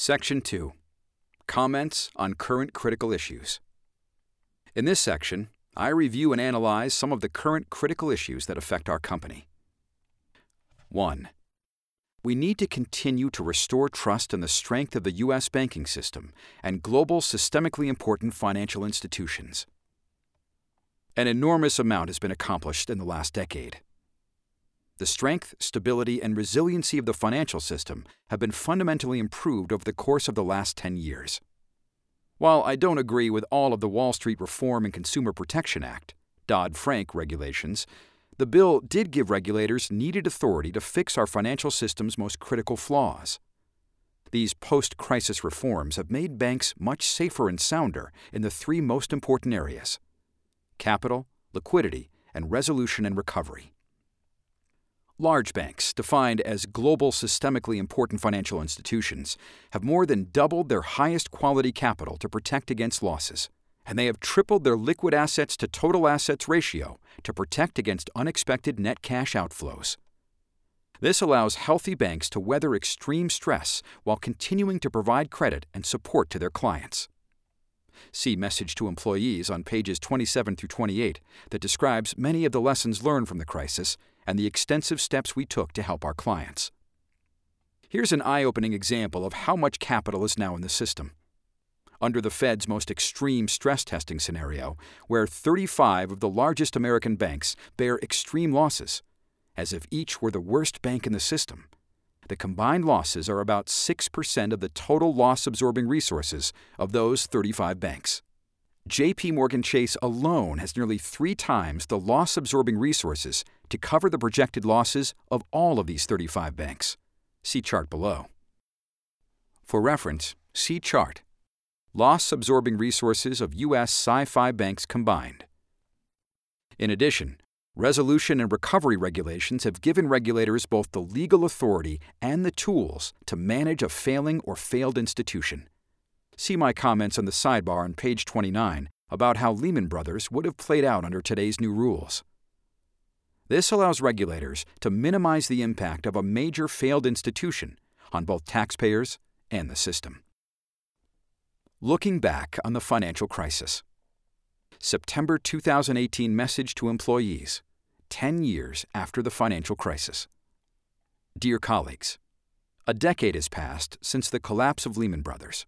Section 2 Comments on Current Critical Issues. In this section, I review and analyze some of the current critical issues that affect our company. 1. We need to continue to restore trust in the strength of the U.S. banking system and global systemically important financial institutions. An enormous amount has been accomplished in the last decade. The strength, stability, and resiliency of the financial system have been fundamentally improved over the course of the last 10 years. While I don't agree with all of the Wall Street Reform and Consumer Protection Act, Dodd Frank regulations, the bill did give regulators needed authority to fix our financial system's most critical flaws. These post crisis reforms have made banks much safer and sounder in the three most important areas capital, liquidity, and resolution and recovery. Large banks, defined as global systemically important financial institutions, have more than doubled their highest quality capital to protect against losses, and they have tripled their liquid assets to total assets ratio to protect against unexpected net cash outflows. This allows healthy banks to weather extreme stress while continuing to provide credit and support to their clients. See Message to Employees on pages 27 through 28 that describes many of the lessons learned from the crisis and the extensive steps we took to help our clients. Here's an eye opening example of how much capital is now in the system. Under the Fed's most extreme stress testing scenario, where 35 of the largest American banks bear extreme losses, as if each were the worst bank in the system, the combined losses are about 6% of the total loss absorbing resources of those 35 banks. JP Morgan Chase alone has nearly three times the loss absorbing resources to cover the projected losses of all of these 35 banks. See chart below. For reference, see chart. Loss absorbing resources of U.S. SIFI banks combined. In addition, resolution and recovery regulations have given regulators both the legal authority and the tools to manage a failing or failed institution. See my comments on the sidebar on page 29 about how Lehman Brothers would have played out under today's new rules. This allows regulators to minimize the impact of a major failed institution on both taxpayers and the system. Looking back on the financial crisis. September 2018 message to employees, 10 years after the financial crisis. Dear colleagues, a decade has passed since the collapse of Lehman Brothers.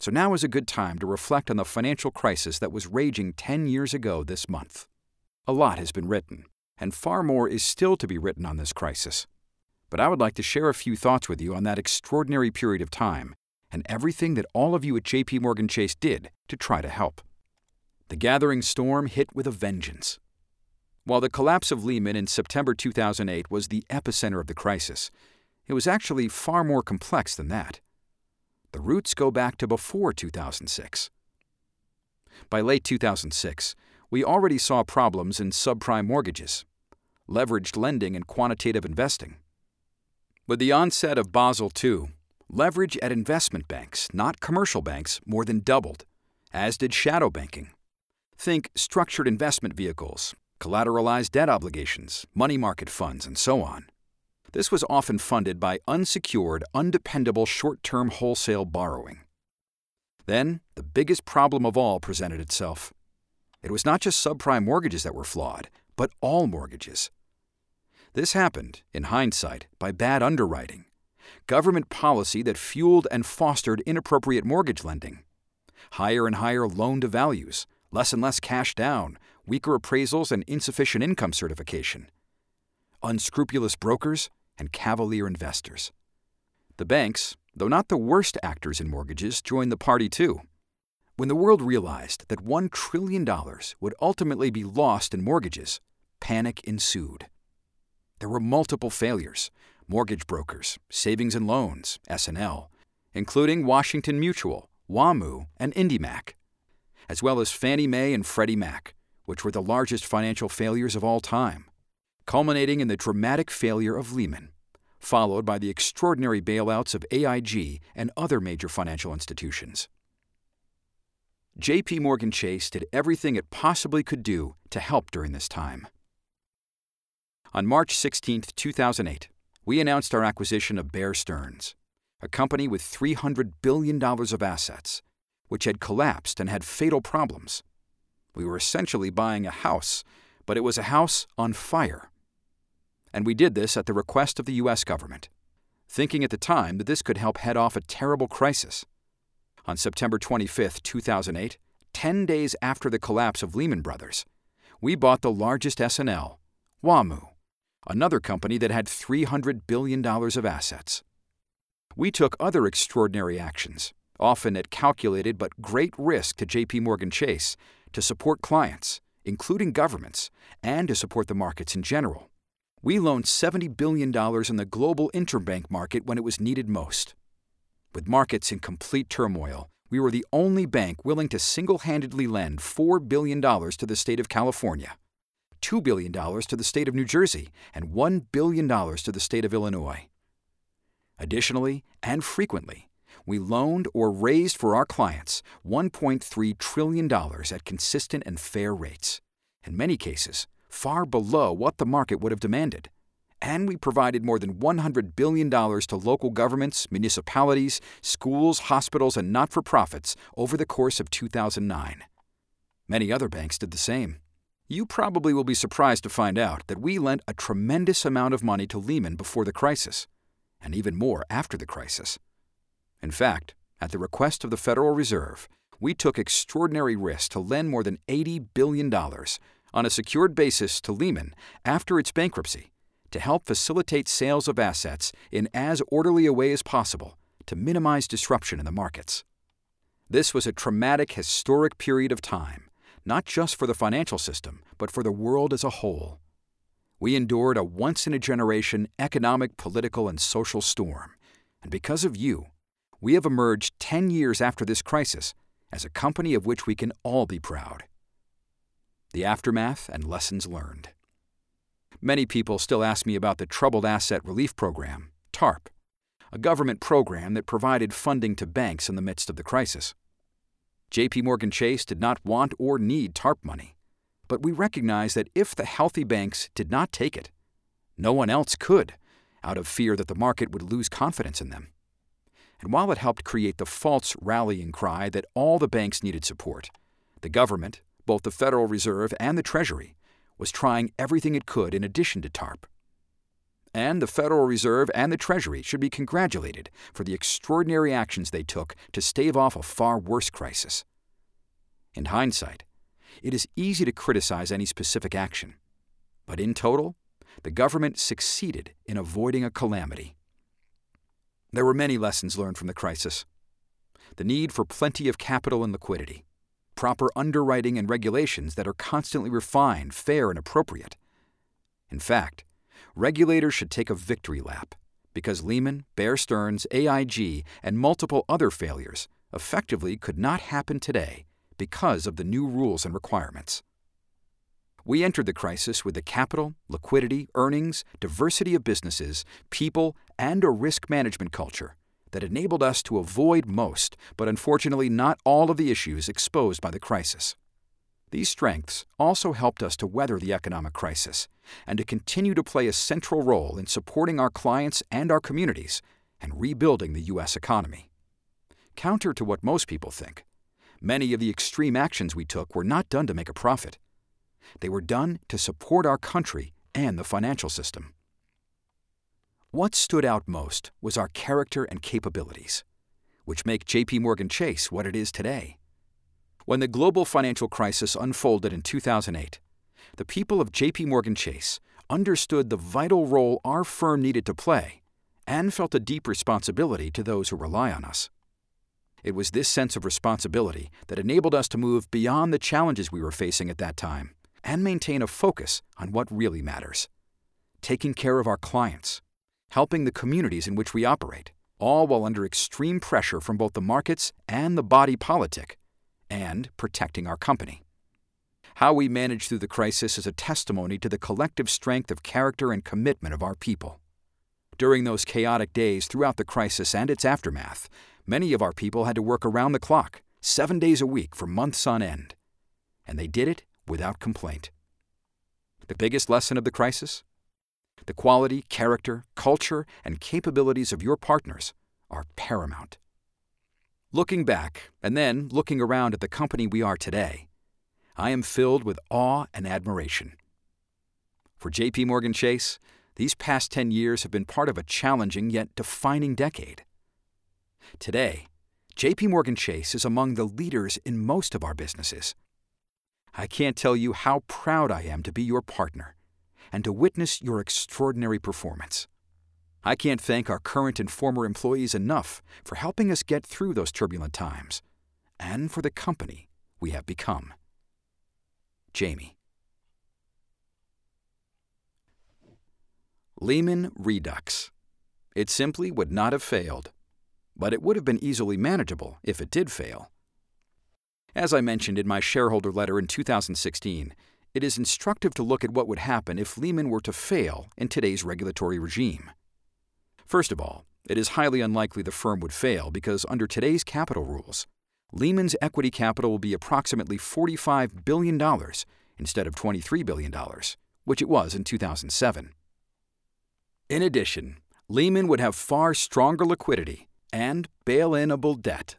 So now is a good time to reflect on the financial crisis that was raging 10 years ago this month. A lot has been written, and far more is still to be written on this crisis. But I would like to share a few thoughts with you on that extraordinary period of time and everything that all of you at JP Morgan Chase did to try to help. The gathering storm hit with a vengeance. While the collapse of Lehman in September 2008 was the epicenter of the crisis, it was actually far more complex than that. The roots go back to before 2006. By late 2006, we already saw problems in subprime mortgages, leveraged lending, and quantitative investing. With the onset of Basel II, leverage at investment banks, not commercial banks, more than doubled, as did shadow banking. Think structured investment vehicles, collateralized debt obligations, money market funds, and so on. This was often funded by unsecured, undependable short term wholesale borrowing. Then, the biggest problem of all presented itself. It was not just subprime mortgages that were flawed, but all mortgages. This happened, in hindsight, by bad underwriting, government policy that fueled and fostered inappropriate mortgage lending, higher and higher loan to values, less and less cash down, weaker appraisals, and insufficient income certification, unscrupulous brokers, and cavalier investors. The banks, though not the worst actors in mortgages, joined the party too. When the world realized that $1 trillion would ultimately be lost in mortgages, panic ensued. There were multiple failures mortgage brokers, savings and loans, S&L, including Washington Mutual, WaMu, and IndyMac, as well as Fannie Mae and Freddie Mac, which were the largest financial failures of all time culminating in the dramatic failure of Lehman, followed by the extraordinary bailouts of AIG and other major financial institutions. JP Morgan Chase did everything it possibly could do to help during this time. On March 16, 2008, we announced our acquisition of Bear Stearns. a company with $300 billion of assets, which had collapsed and had fatal problems. We were essentially buying a house, but it was a house on fire. And we did this at the request of the U.S. government, thinking at the time that this could help head off a terrible crisis. On September 25, 2008, 10 days after the collapse of Lehman Brothers, we bought the largest S&L, WaMu, another company that had $300 billion of assets. We took other extraordinary actions, often at calculated but great risk to JP Morgan Chase, to support clients, including governments, and to support the markets in general. We loaned $70 billion in the global interbank market when it was needed most. With markets in complete turmoil, we were the only bank willing to single handedly lend $4 billion to the state of California, $2 billion to the state of New Jersey, and $1 billion to the state of Illinois. Additionally, and frequently, we loaned or raised for our clients $1.3 trillion at consistent and fair rates, in many cases, far below what the market would have demanded. And we provided more than $100 billion to local governments, municipalities, schools, hospitals, and not for profits over the course of 2009. Many other banks did the same. You probably will be surprised to find out that we lent a tremendous amount of money to Lehman before the crisis, and even more after the crisis. In fact, at the request of the Federal Reserve, we took extraordinary risks to lend more than $80 billion on a secured basis to Lehman after its bankruptcy to help facilitate sales of assets in as orderly a way as possible to minimize disruption in the markets. This was a traumatic, historic period of time, not just for the financial system, but for the world as a whole. We endured a once in a generation economic, political, and social storm, and because of you, we have emerged 10 years after this crisis as a company of which we can all be proud. The aftermath and lessons learned. Many people still ask me about the Troubled Asset Relief Program, TARP, a government program that provided funding to banks in the midst of the crisis. JP Morgan Chase did not want or need TARP money, but we recognize that if the healthy banks did not take it, no one else could, out of fear that the market would lose confidence in them. And while it helped create the false rallying cry that all the banks needed support, the government, both the Federal Reserve and the Treasury, was trying everything it could in addition to TARP. And the Federal Reserve and the Treasury should be congratulated for the extraordinary actions they took to stave off a far worse crisis. In hindsight, it is easy to criticize any specific action, but in total, the government succeeded in avoiding a calamity. There were many lessons learned from the crisis. The need for plenty of capital and liquidity, proper underwriting and regulations that are constantly refined, fair, and appropriate. In fact, regulators should take a victory lap because Lehman, Bear Stearns, AIG, and multiple other failures effectively could not happen today because of the new rules and requirements. We entered the crisis with the capital, liquidity, earnings, diversity of businesses, people, and a risk management culture that enabled us to avoid most, but unfortunately not all of the issues exposed by the crisis. These strengths also helped us to weather the economic crisis and to continue to play a central role in supporting our clients and our communities and rebuilding the U.S. economy. Counter to what most people think, many of the extreme actions we took were not done to make a profit. They were done to support our country and the financial system. What stood out most was our character and capabilities, which make JP Morgan Chase what it is today. When the global financial crisis unfolded in 2008, the people of JP Morgan Chase understood the vital role our firm needed to play and felt a deep responsibility to those who rely on us. It was this sense of responsibility that enabled us to move beyond the challenges we were facing at that time and maintain a focus on what really matters taking care of our clients, helping the communities in which we operate, all while under extreme pressure from both the markets and the body politic, and protecting our company. How we managed through the crisis is a testimony to the collective strength of character and commitment of our people. During those chaotic days throughout the crisis and its aftermath, many of our people had to work around the clock, seven days a week for months on end. And they did it without complaint. The biggest lesson of the crisis? The quality, character, culture, and capabilities of your partners are paramount. Looking back, and then looking around at the company we are today, I am filled with awe and admiration. For JP Morgan Chase, these past 10 years have been part of a challenging yet defining decade. Today, JP Morgan Chase is among the leaders in most of our businesses. I can't tell you how proud I am to be your partner and to witness your extraordinary performance. I can't thank our current and former employees enough for helping us get through those turbulent times and for the company we have become. Jamie. Lehman Redux. It simply would not have failed, but it would have been easily manageable if it did fail. As I mentioned in my shareholder letter in 2016, it is instructive to look at what would happen if Lehman were to fail in today's regulatory regime. First of all, it is highly unlikely the firm would fail because under today's capital rules, Lehman's equity capital will be approximately $45 billion instead of $23 billion, which it was in 2007. In addition, Lehman would have far stronger liquidity and bail inable debt.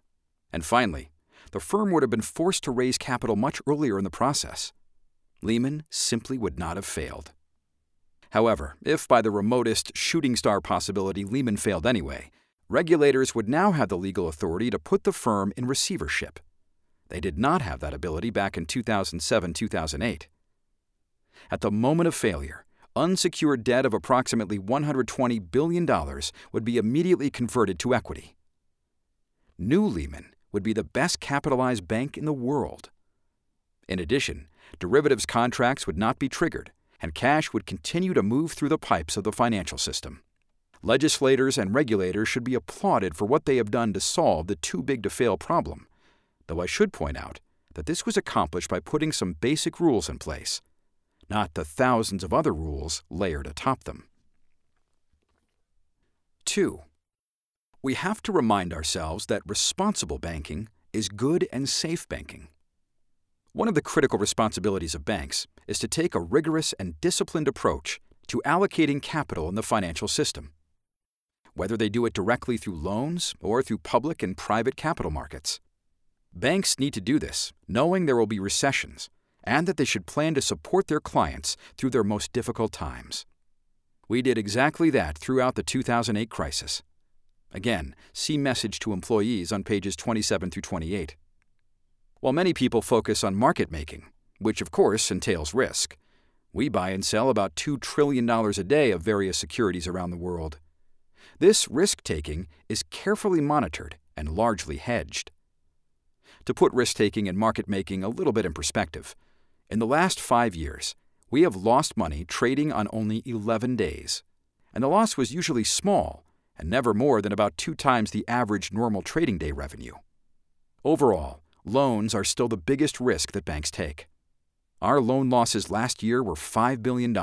And finally, the firm would have been forced to raise capital much earlier in the process. Lehman simply would not have failed. However, if by the remotest shooting star possibility Lehman failed anyway, regulators would now have the legal authority to put the firm in receivership. They did not have that ability back in 2007 2008. At the moment of failure, unsecured debt of approximately $120 billion would be immediately converted to equity. New Lehman would be the best capitalized bank in the world. In addition, derivatives contracts would not be triggered and cash would continue to move through the pipes of the financial system. Legislators and regulators should be applauded for what they have done to solve the too big to fail problem, though I should point out that this was accomplished by putting some basic rules in place, not the thousands of other rules layered atop them. 2. We have to remind ourselves that responsible banking is good and safe banking. One of the critical responsibilities of banks is to take a rigorous and disciplined approach to allocating capital in the financial system, whether they do it directly through loans or through public and private capital markets. Banks need to do this knowing there will be recessions and that they should plan to support their clients through their most difficult times. We did exactly that throughout the 2008 crisis. Again, see message to employees on pages 27 through 28. While many people focus on market making, which of course entails risk, we buy and sell about $2 trillion a day of various securities around the world. This risk taking is carefully monitored and largely hedged. To put risk taking and market making a little bit in perspective, in the last five years, we have lost money trading on only 11 days, and the loss was usually small and never more than about two times the average normal trading day revenue. Overall, loans are still the biggest risk that banks take. Our loan losses last year were $5 billion.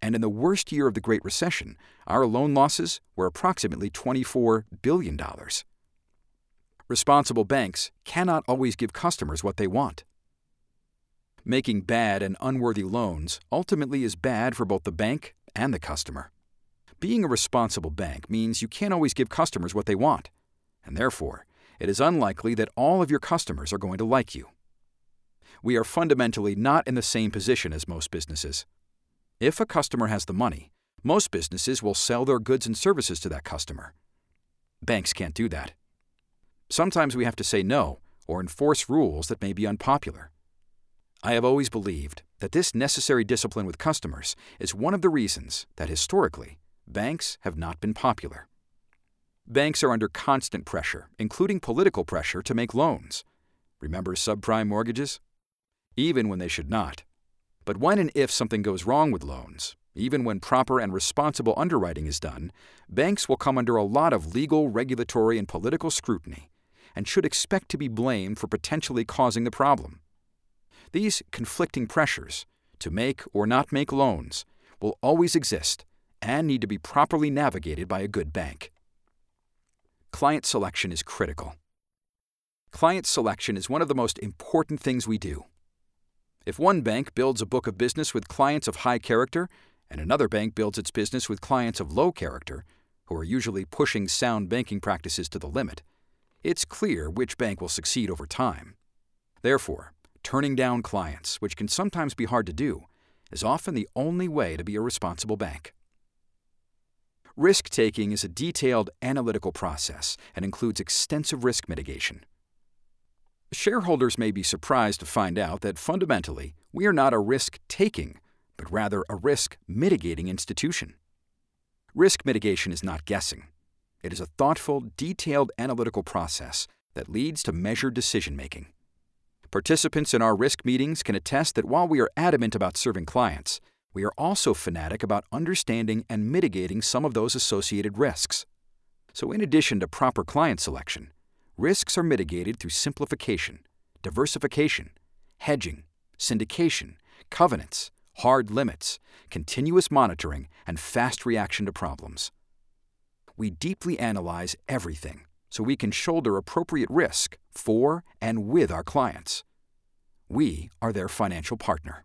And in the worst year of the Great Recession, our loan losses were approximately $24 billion. Responsible banks cannot always give customers what they want. Making bad and unworthy loans ultimately is bad for both the bank and the customer. Being a responsible bank means you can't always give customers what they want, and therefore, it is unlikely that all of your customers are going to like you. We are fundamentally not in the same position as most businesses. If a customer has the money, most businesses will sell their goods and services to that customer. Banks can't do that. Sometimes we have to say no or enforce rules that may be unpopular. I have always believed that this necessary discipline with customers is one of the reasons that historically banks have not been popular. Banks are under constant pressure, including political pressure, to make loans. Remember subprime mortgages? Even when they should not. But when and if something goes wrong with loans, even when proper and responsible underwriting is done, banks will come under a lot of legal, regulatory, and political scrutiny and should expect to be blamed for potentially causing the problem. These conflicting pressures, to make or not make loans, will always exist and need to be properly navigated by a good bank. Client selection is critical. Client selection is one of the most important things we do. If one bank builds a book of business with clients of high character and another bank builds its business with clients of low character, who are usually pushing sound banking practices to the limit, it's clear which bank will succeed over time. Therefore, turning down clients, which can sometimes be hard to do, is often the only way to be a responsible bank. Risk taking is a detailed analytical process and includes extensive risk mitigation. Shareholders may be surprised to find out that fundamentally, we are not a risk taking, but rather a risk mitigating institution. Risk mitigation is not guessing. It is a thoughtful, detailed analytical process that leads to measured decision making. Participants in our risk meetings can attest that while we are adamant about serving clients, we are also fanatic about understanding and mitigating some of those associated risks. So, in addition to proper client selection, risks are mitigated through simplification, diversification, hedging, syndication, covenants, hard limits, continuous monitoring, and fast reaction to problems. We deeply analyze everything so we can shoulder appropriate risk for and with our clients. We are their financial partner.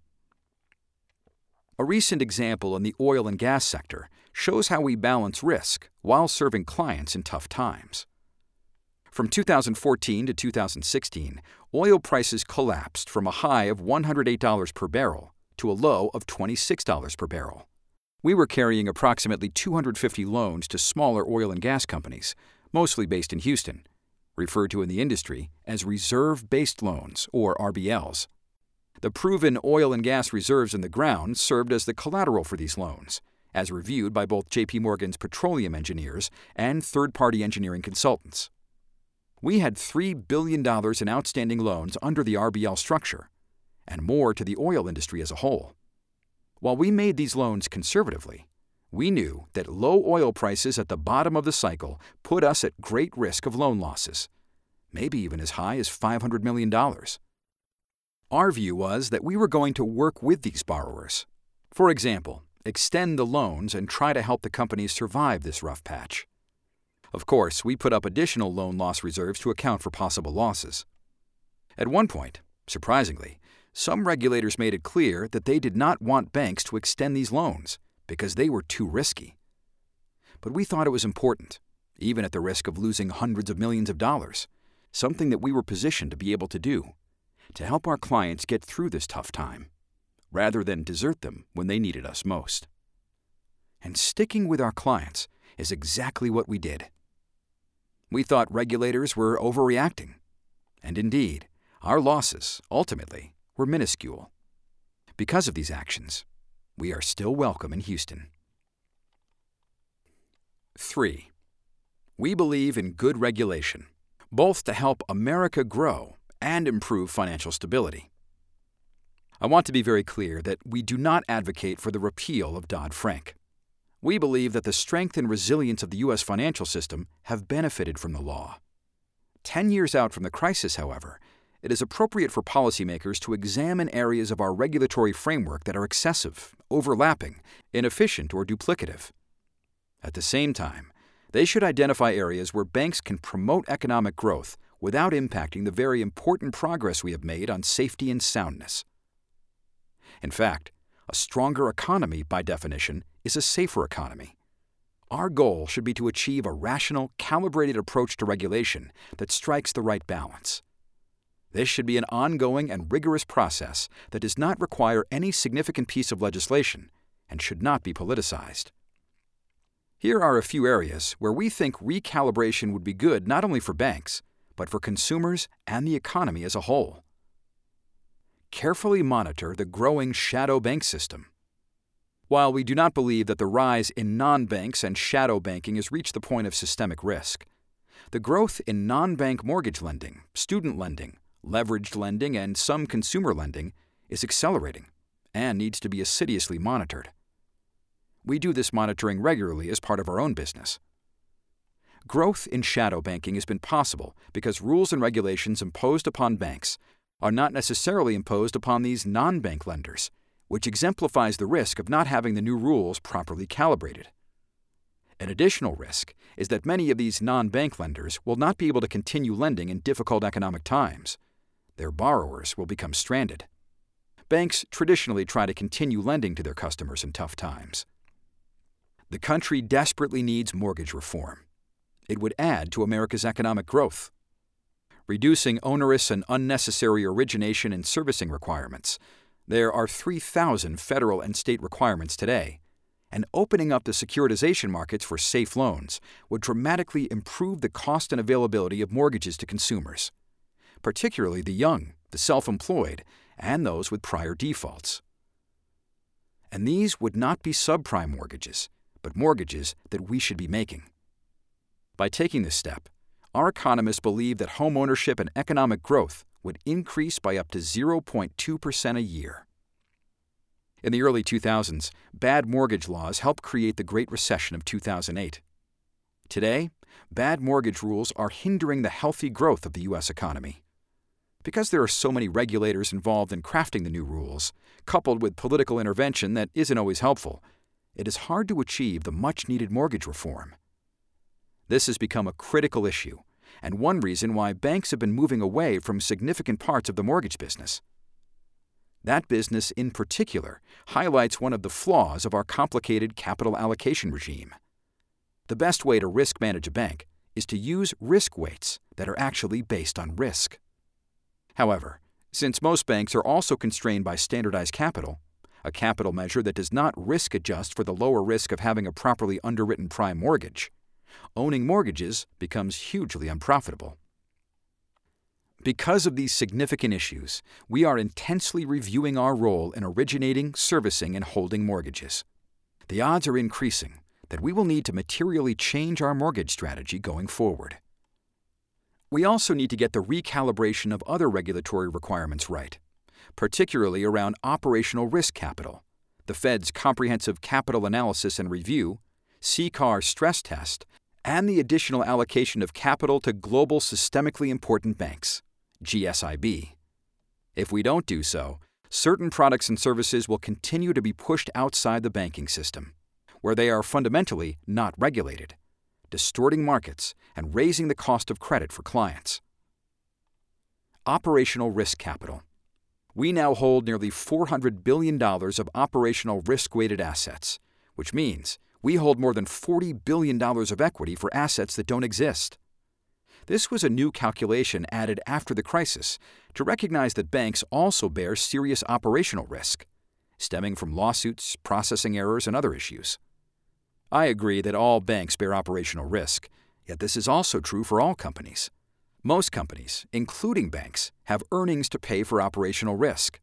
A recent example in the oil and gas sector shows how we balance risk while serving clients in tough times. From 2014 to 2016, oil prices collapsed from a high of $108 per barrel to a low of $26 per barrel. We were carrying approximately 250 loans to smaller oil and gas companies, mostly based in Houston, referred to in the industry as reserve based loans, or RBLs. The proven oil and gas reserves in the ground served as the collateral for these loans, as reviewed by both JP Morgan's petroleum engineers and third party engineering consultants. We had $3 billion in outstanding loans under the RBL structure, and more to the oil industry as a whole. While we made these loans conservatively, we knew that low oil prices at the bottom of the cycle put us at great risk of loan losses, maybe even as high as $500 million. Our view was that we were going to work with these borrowers. For example, extend the loans and try to help the companies survive this rough patch. Of course, we put up additional loan loss reserves to account for possible losses. At one point, surprisingly, some regulators made it clear that they did not want banks to extend these loans because they were too risky. But we thought it was important, even at the risk of losing hundreds of millions of dollars, something that we were positioned to be able to do to help our clients get through this tough time, rather than desert them when they needed us most. And sticking with our clients is exactly what we did. We thought regulators were overreacting. And indeed, our losses, ultimately, were minuscule. Because of these actions, we are still welcome in Houston. 3. We believe in good regulation, both to help America grow and improve financial stability. I want to be very clear that we do not advocate for the repeal of Dodd Frank. We believe that the strength and resilience of the U.S. financial system have benefited from the law. Ten years out from the crisis, however, it is appropriate for policymakers to examine areas of our regulatory framework that are excessive, overlapping, inefficient, or duplicative. At the same time, they should identify areas where banks can promote economic growth without impacting the very important progress we have made on safety and soundness. In fact, a stronger economy, by definition, is a safer economy. Our goal should be to achieve a rational, calibrated approach to regulation that strikes the right balance. This should be an ongoing and rigorous process that does not require any significant piece of legislation and should not be politicized. Here are a few areas where we think recalibration would be good not only for banks, but for consumers and the economy as a whole. Carefully monitor the growing shadow bank system. While we do not believe that the rise in non banks and shadow banking has reached the point of systemic risk, the growth in non bank mortgage lending, student lending, leveraged lending, and some consumer lending is accelerating and needs to be assiduously monitored. We do this monitoring regularly as part of our own business. Growth in shadow banking has been possible because rules and regulations imposed upon banks are not necessarily imposed upon these non bank lenders, which exemplifies the risk of not having the new rules properly calibrated. An additional risk is that many of these non bank lenders will not be able to continue lending in difficult economic times. Their borrowers will become stranded. Banks traditionally try to continue lending to their customers in tough times. The country desperately needs mortgage reform. It would add to America's economic growth. Reducing onerous and unnecessary origination and servicing requirements. There are 3,000 federal and state requirements today, and opening up the securitization markets for safe loans would dramatically improve the cost and availability of mortgages to consumers, particularly the young, the self employed, and those with prior defaults. And these would not be subprime mortgages, but mortgages that we should be making. By taking this step, our economists believe that homeownership and economic growth would increase by up to 0.2% a year. In the early 2000s, bad mortgage laws helped create the Great Recession of 2008. Today, bad mortgage rules are hindering the healthy growth of the U.S. economy. Because there are so many regulators involved in crafting the new rules, coupled with political intervention that isn't always helpful, it is hard to achieve the much needed mortgage reform. This has become a critical issue, and one reason why banks have been moving away from significant parts of the mortgage business. That business, in particular, highlights one of the flaws of our complicated capital allocation regime. The best way to risk manage a bank is to use risk weights that are actually based on risk. However, since most banks are also constrained by standardized capital, a capital measure that does not risk adjust for the lower risk of having a properly underwritten prime mortgage, owning mortgages becomes hugely unprofitable. Because of these significant issues, we are intensely reviewing our role in originating, servicing, and holding mortgages. The odds are increasing that we will need to materially change our mortgage strategy going forward. We also need to get the recalibration of other regulatory requirements right, particularly around operational risk capital, the Fed's comprehensive capital analysis and review, CCAR stress test, and the additional allocation of capital to global systemically important banks, GSIB. If we don't do so, certain products and services will continue to be pushed outside the banking system, where they are fundamentally not regulated, distorting markets and raising the cost of credit for clients. Operational risk capital. We now hold nearly $400 billion of operational risk weighted assets, which means we hold more than $40 billion of equity for assets that don't exist. This was a new calculation added after the crisis to recognize that banks also bear serious operational risk, stemming from lawsuits, processing errors, and other issues. I agree that all banks bear operational risk, yet this is also true for all companies. Most companies, including banks, have earnings to pay for operational risk.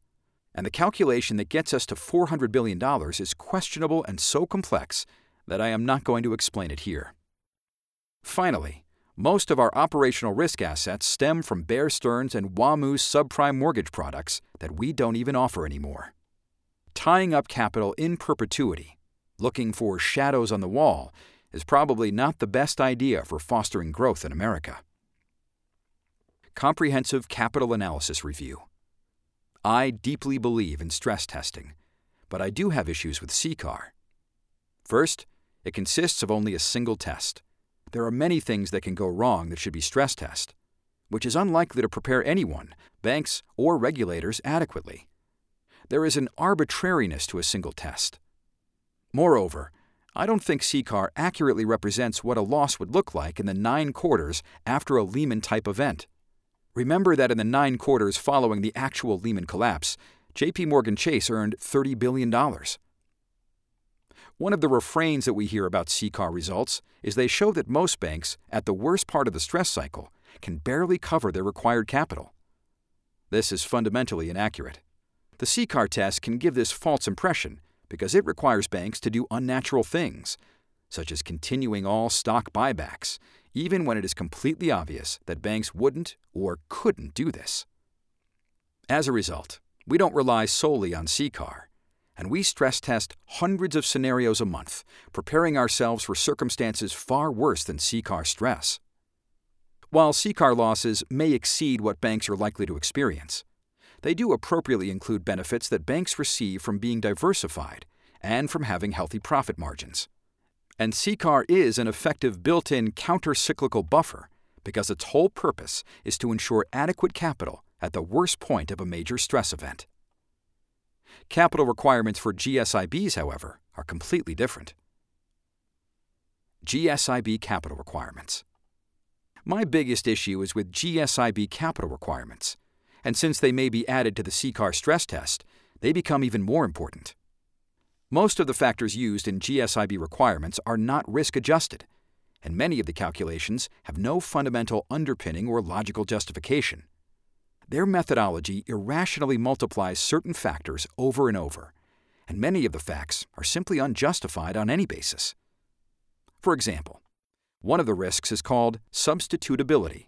And the calculation that gets us to $400 billion is questionable and so complex that I am not going to explain it here. Finally, most of our operational risk assets stem from Bear Stearns and WaMu's subprime mortgage products that we don't even offer anymore. Tying up capital in perpetuity, looking for shadows on the wall, is probably not the best idea for fostering growth in America. Comprehensive Capital Analysis Review. I deeply believe in stress testing, but I do have issues with CCAR. First, it consists of only a single test. There are many things that can go wrong that should be stress tested, which is unlikely to prepare anyone, banks, or regulators adequately. There is an arbitrariness to a single test. Moreover, I don't think CCAR accurately represents what a loss would look like in the nine quarters after a Lehman type event. Remember that in the nine quarters following the actual Lehman collapse, JP Morgan Chase earned $30 billion. One of the refrains that we hear about CCAR results is they show that most banks, at the worst part of the stress cycle, can barely cover their required capital. This is fundamentally inaccurate. The CCAR test can give this false impression because it requires banks to do unnatural things, such as continuing all stock buybacks, even when it is completely obvious that banks wouldn't or couldn't do this. As a result, we don't rely solely on CCAR and we stress test hundreds of scenarios a month, preparing ourselves for circumstances far worse than CCAR stress. While CCAR losses may exceed what banks are likely to experience, they do appropriately include benefits that banks receive from being diversified and from having healthy profit margins. And CCAR is an effective built in counter cyclical buffer because its whole purpose is to ensure adequate capital at the worst point of a major stress event. Capital requirements for GSIBs, however, are completely different. GSIB capital requirements. My biggest issue is with GSIB capital requirements, and since they may be added to the CCAR stress test, they become even more important. Most of the factors used in GSIB requirements are not risk adjusted, and many of the calculations have no fundamental underpinning or logical justification. Their methodology irrationally multiplies certain factors over and over, and many of the facts are simply unjustified on any basis. For example, one of the risks is called substitutability,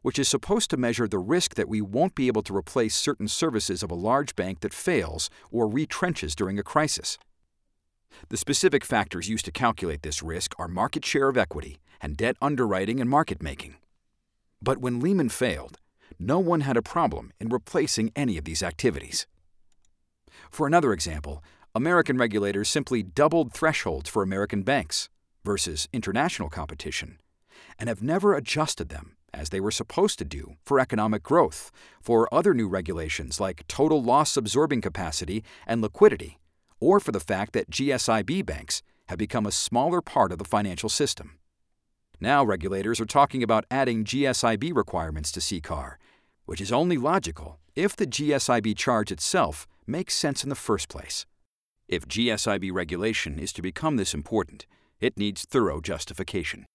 which is supposed to measure the risk that we won't be able to replace certain services of a large bank that fails or retrenches during a crisis. The specific factors used to calculate this risk are market share of equity and debt underwriting and market making. But when Lehman failed, no one had a problem in replacing any of these activities. For another example, American regulators simply doubled thresholds for American banks versus international competition and have never adjusted them as they were supposed to do for economic growth, for other new regulations like total loss absorbing capacity and liquidity, or for the fact that GSIB banks have become a smaller part of the financial system. Now regulators are talking about adding GSIB requirements to CCAR, which is only logical if the GSIB charge itself makes sense in the first place. If GSIB regulation is to become this important, it needs thorough justification.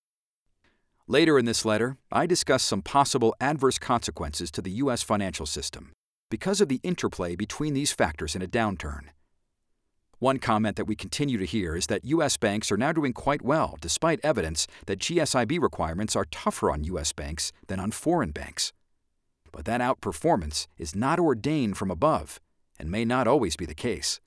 Later in this letter, I discuss some possible adverse consequences to the U.S. financial system because of the interplay between these factors in a downturn. One comment that we continue to hear is that U.S. banks are now doing quite well despite evidence that GSIB requirements are tougher on U.S. banks than on foreign banks. But that outperformance is not ordained from above and may not always be the case.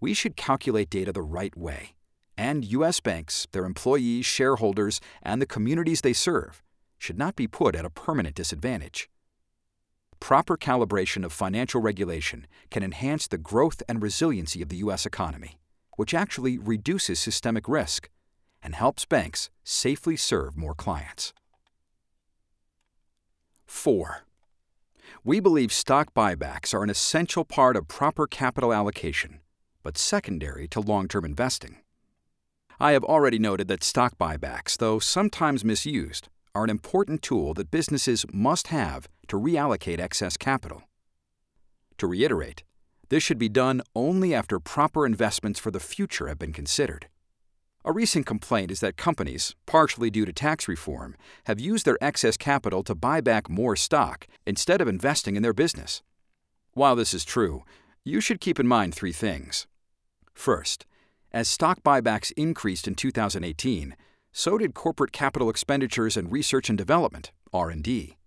We should calculate data the right way and U.S. banks, their employees, shareholders, and the communities they serve should not be put at a permanent disadvantage. Proper calibration of financial regulation can enhance the growth and resiliency of the U.S. economy, which actually reduces systemic risk and helps banks safely serve more clients. 4. We believe stock buybacks are an essential part of proper capital allocation, but secondary to long term investing. I have already noted that stock buybacks, though sometimes misused, are an important tool that businesses must have to reallocate excess capital. To reiterate, this should be done only after proper investments for the future have been considered. A recent complaint is that companies, partially due to tax reform, have used their excess capital to buy back more stock instead of investing in their business. While this is true, you should keep in mind three things. First, as stock buybacks increased in 2018, so did corporate capital expenditures and research and development, R&D.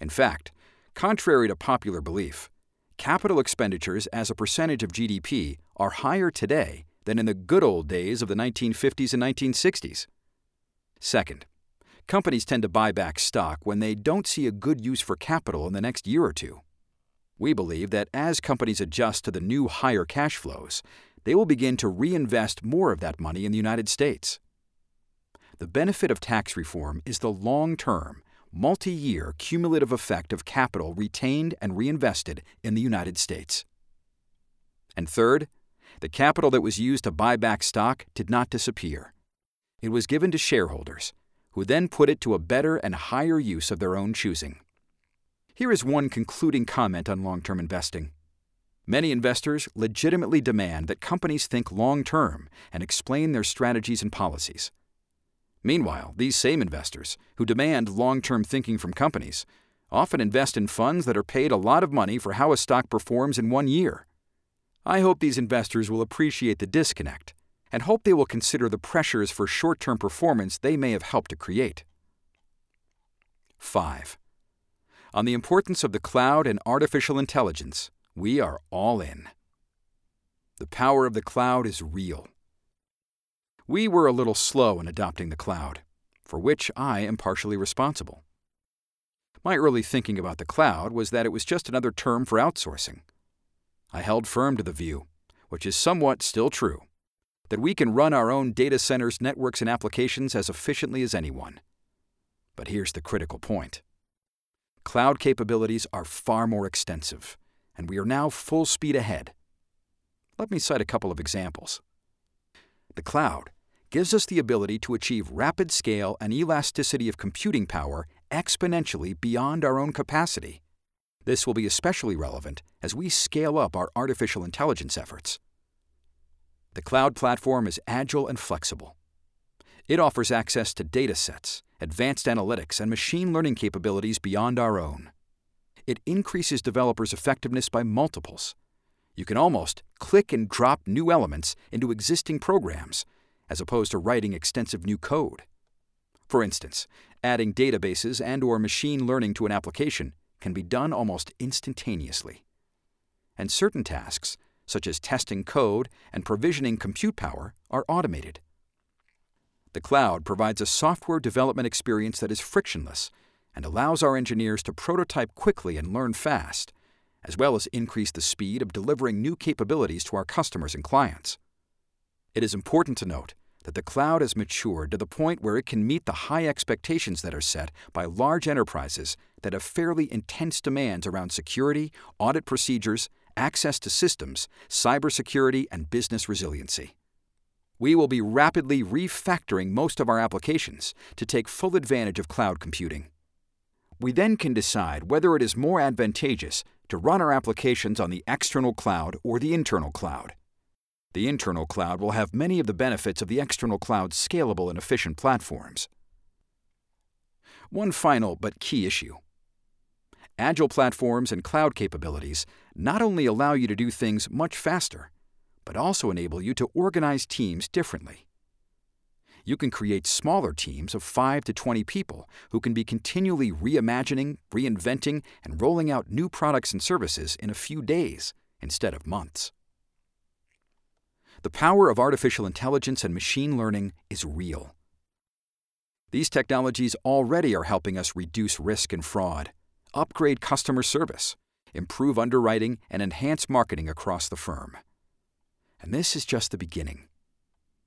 In fact, contrary to popular belief, capital expenditures as a percentage of GDP are higher today than in the good old days of the 1950s and 1960s. Second, companies tend to buy back stock when they don't see a good use for capital in the next year or two. We believe that as companies adjust to the new higher cash flows, they will begin to reinvest more of that money in the United States. The benefit of tax reform is the long term, multi year cumulative effect of capital retained and reinvested in the United States. And third, the capital that was used to buy back stock did not disappear. It was given to shareholders, who then put it to a better and higher use of their own choosing. Here is one concluding comment on long term investing. Many investors legitimately demand that companies think long term and explain their strategies and policies. Meanwhile, these same investors, who demand long term thinking from companies, often invest in funds that are paid a lot of money for how a stock performs in one year. I hope these investors will appreciate the disconnect and hope they will consider the pressures for short term performance they may have helped to create. 5. On the importance of the cloud and artificial intelligence, we are all in. The power of the cloud is real. We were a little slow in adopting the cloud, for which I am partially responsible. My early thinking about the cloud was that it was just another term for outsourcing. I held firm to the view, which is somewhat still true, that we can run our own data centers, networks, and applications as efficiently as anyone. But here's the critical point cloud capabilities are far more extensive and we are now full speed ahead. Let me cite a couple of examples. The cloud gives us the ability to achieve rapid scale and elasticity of computing power exponentially beyond our own capacity. This will be especially relevant as we scale up our artificial intelligence efforts. The cloud platform is agile and flexible. It offers access to data sets, advanced analytics, and machine learning capabilities beyond our own. It increases developers' effectiveness by multiples. You can almost click and drop new elements into existing programs, as opposed to writing extensive new code. For instance, adding databases and or machine learning to an application can be done almost instantaneously. And certain tasks, such as testing code and provisioning compute power, are automated. The cloud provides a software development experience that is frictionless and allows our engineers to prototype quickly and learn fast, as well as increase the speed of delivering new capabilities to our customers and clients. It is important to note that the cloud has matured to the point where it can meet the high expectations that are set by large enterprises that have fairly intense demands around security, audit procedures, access to systems, cybersecurity, and business resiliency we will be rapidly refactoring most of our applications to take full advantage of cloud computing. We then can decide whether it is more advantageous to run our applications on the external cloud or the internal cloud. The internal cloud will have many of the benefits of the external cloud's scalable and efficient platforms. One final but key issue. Agile platforms and cloud capabilities not only allow you to do things much faster, but also enable you to organize teams differently. You can create smaller teams of 5 to 20 people who can be continually reimagining, reinventing, and rolling out new products and services in a few days instead of months. The power of artificial intelligence and machine learning is real. These technologies already are helping us reduce risk and fraud, upgrade customer service, improve underwriting, and enhance marketing across the firm. And this is just the beginning.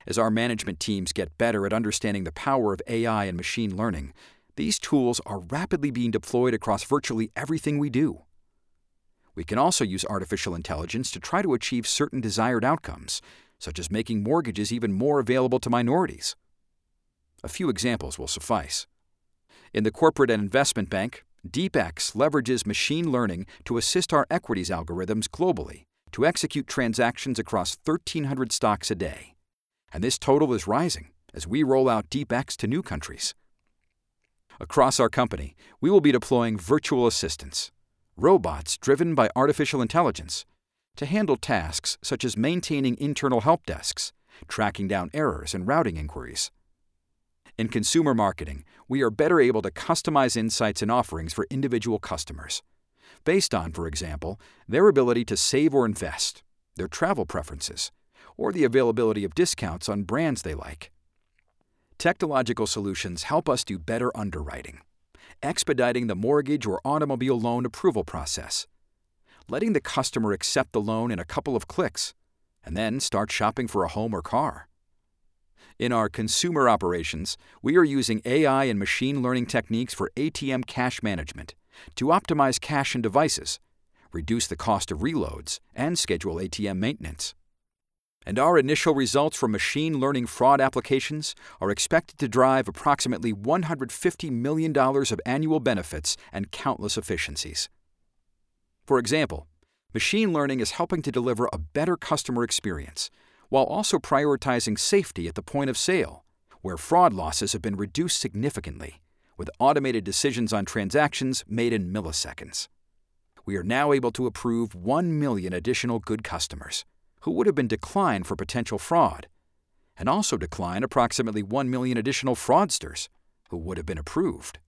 As our management teams get better at understanding the power of AI and machine learning, these tools are rapidly being deployed across virtually everything we do. We can also use artificial intelligence to try to achieve certain desired outcomes, such as making mortgages even more available to minorities. A few examples will suffice. In the corporate and investment bank, DeepX leverages machine learning to assist our equities algorithms globally to execute transactions across 1,300 stocks a day. And this total is rising as we roll out DeepX to new countries. Across our company, we will be deploying virtual assistants, robots driven by artificial intelligence, to handle tasks such as maintaining internal help desks, tracking down errors, and routing inquiries. In consumer marketing, we are better able to customize insights and offerings for individual customers based on, for example, their ability to save or invest, their travel preferences, or the availability of discounts on brands they like. Technological solutions help us do better underwriting, expediting the mortgage or automobile loan approval process, letting the customer accept the loan in a couple of clicks, and then start shopping for a home or car. In our consumer operations, we are using AI and machine learning techniques for ATM cash management to optimize cash and devices, reduce the cost of reloads, and schedule ATM maintenance. And our initial results from machine learning fraud applications are expected to drive approximately $150 million of annual benefits and countless efficiencies. For example, machine learning is helping to deliver a better customer experience while also prioritizing safety at the point of sale, where fraud losses have been reduced significantly with automated decisions on transactions made in milliseconds. We are now able to approve 1 million additional good customers who would have been declined for potential fraud, and also decline approximately 1 million additional fraudsters who would have been approved.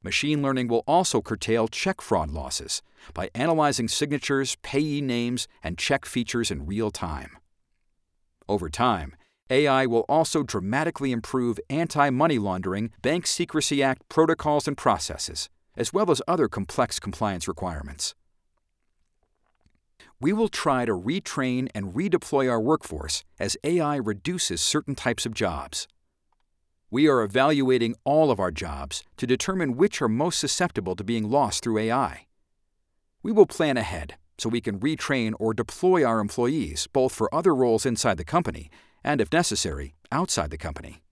Machine learning will also curtail check fraud losses by analyzing signatures, payee names, and check features in real time. Over time, AI will also dramatically improve anti money laundering, Bank Secrecy Act protocols and processes, as well as other complex compliance requirements. We will try to retrain and redeploy our workforce as AI reduces certain types of jobs. We are evaluating all of our jobs to determine which are most susceptible to being lost through AI. We will plan ahead so we can retrain or deploy our employees both for other roles inside the company and if necessary, outside the company.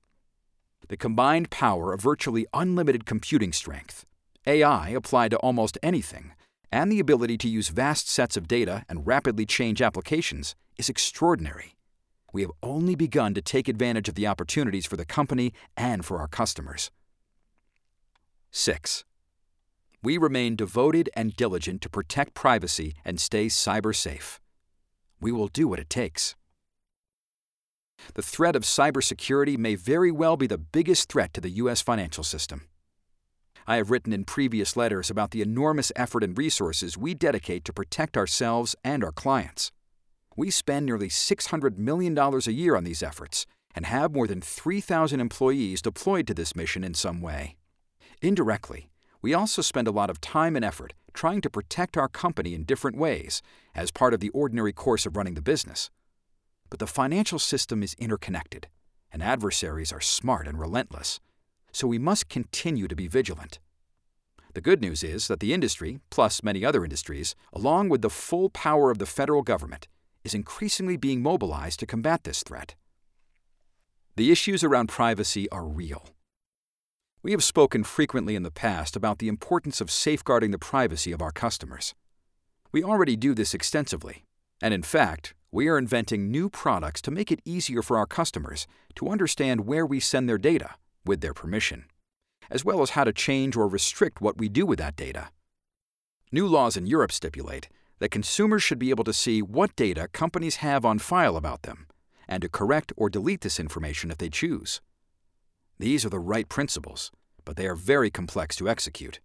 The combined power of virtually unlimited computing strength, AI applied to almost anything, and the ability to use vast sets of data and rapidly change applications is extraordinary. We have only begun to take advantage of the opportunities for the company and for our customers. 6. We remain devoted and diligent to protect privacy and stay cyber safe. We will do what it takes. The threat of cybersecurity may very well be the biggest threat to the U.S. financial system. I have written in previous letters about the enormous effort and resources we dedicate to protect ourselves and our clients. We spend nearly $600 million a year on these efforts and have more than 3,000 employees deployed to this mission in some way. Indirectly, we also spend a lot of time and effort trying to protect our company in different ways as part of the ordinary course of running the business. But the financial system is interconnected, and adversaries are smart and relentless, so we must continue to be vigilant. The good news is that the industry, plus many other industries, along with the full power of the federal government, is increasingly being mobilized to combat this threat. The issues around privacy are real. We have spoken frequently in the past about the importance of safeguarding the privacy of our customers. We already do this extensively, and in fact, we are inventing new products to make it easier for our customers to understand where we send their data, with their permission, as well as how to change or restrict what we do with that data. New laws in Europe stipulate that consumers should be able to see what data companies have on file about them and to correct or delete this information if they choose. These are the right principles, but they are very complex to execute.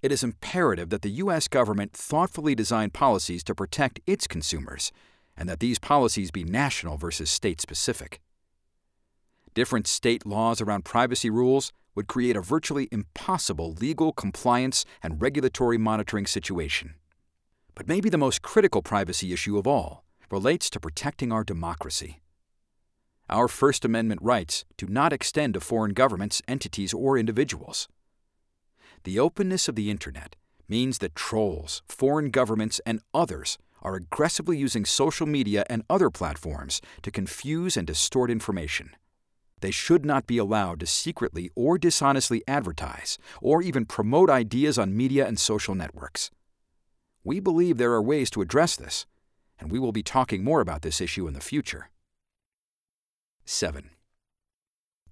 It is imperative that the U.S. government thoughtfully design policies to protect its consumers and that these policies be national versus state specific. Different state laws around privacy rules would create a virtually impossible legal compliance and regulatory monitoring situation. But maybe the most critical privacy issue of all relates to protecting our democracy. Our First Amendment rights do not extend to foreign governments, entities, or individuals. The openness of the Internet means that trolls, foreign governments, and others are aggressively using social media and other platforms to confuse and distort information. They should not be allowed to secretly or dishonestly advertise or even promote ideas on media and social networks. We believe there are ways to address this, and we will be talking more about this issue in the future. 7.